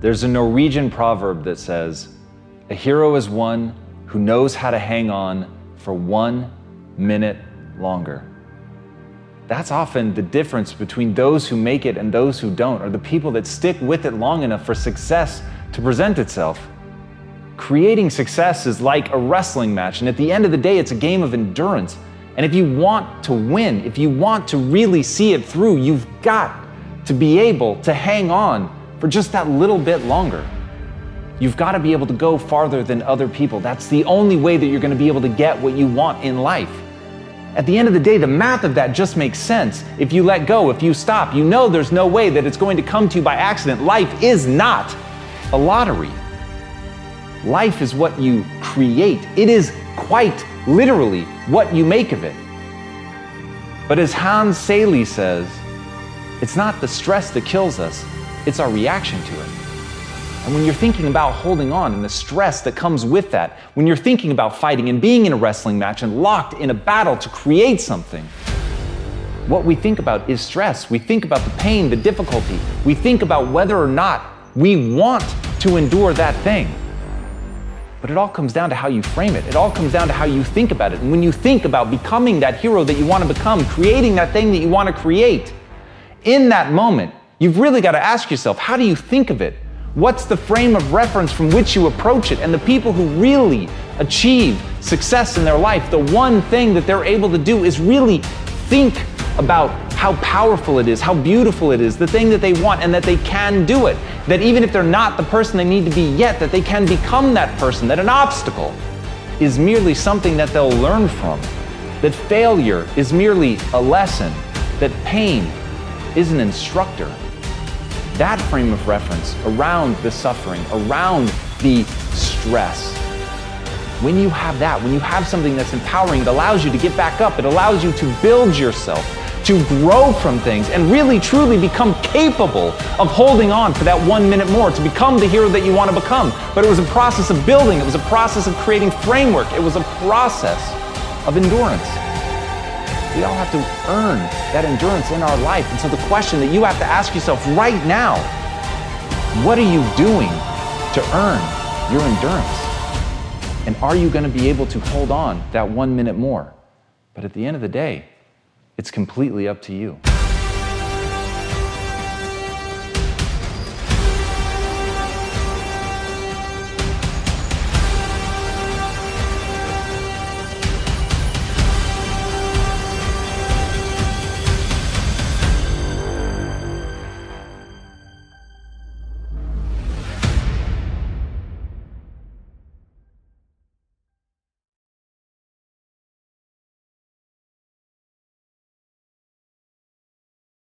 There's a Norwegian proverb that says, A hero is one who knows how to hang on for one minute longer. That's often the difference between those who make it and those who don't, or the people that stick with it long enough for success to present itself. Creating success is like a wrestling match, and at the end of the day, it's a game of endurance. And if you want to win, if you want to really see it through, you've got to be able to hang on for just that little bit longer. You've got to be able to go farther than other people. That's the only way that you're going to be able to get what you want in life. At the end of the day, the math of that just makes sense. If you let go, if you stop, you know there's no way that it's going to come to you by accident. Life is not a lottery. Life is what you create, it is quite literally what you make of it. But as Hans Selye says, it's not the stress that kills us, it's our reaction to it. And when you're thinking about holding on and the stress that comes with that, when you're thinking about fighting and being in a wrestling match and locked in a battle to create something, what we think about is stress. We think about the pain, the difficulty. We think about whether or not we want to endure that thing. But it all comes down to how you frame it. It all comes down to how you think about it. And when you think about becoming that hero that you want to become, creating that thing that you want to create, in that moment, You've really got to ask yourself how do you think of it? What's the frame of reference from which you approach it? And the people who really achieve success in their life, the one thing that they're able to do is really think about how powerful it is, how beautiful it is, the thing that they want, and that they can do it. That even if they're not the person they need to be yet, that they can become that person, that an obstacle is merely something that they'll learn from, that failure is merely a lesson, that pain is an instructor that frame of reference around the suffering, around the stress. When you have that, when you have something that's empowering, it allows you to get back up, it allows you to build yourself, to grow from things, and really truly become capable of holding on for that one minute more, to become the hero that you want to become. But it was a process of building, it was a process of creating framework, it was a process of endurance. We all have to earn that endurance in our life. And so the question that you have to ask yourself right now, what are you doing to earn your endurance? And are you going to be able to hold on that one minute more? But at the end of the day, it's completely up to you.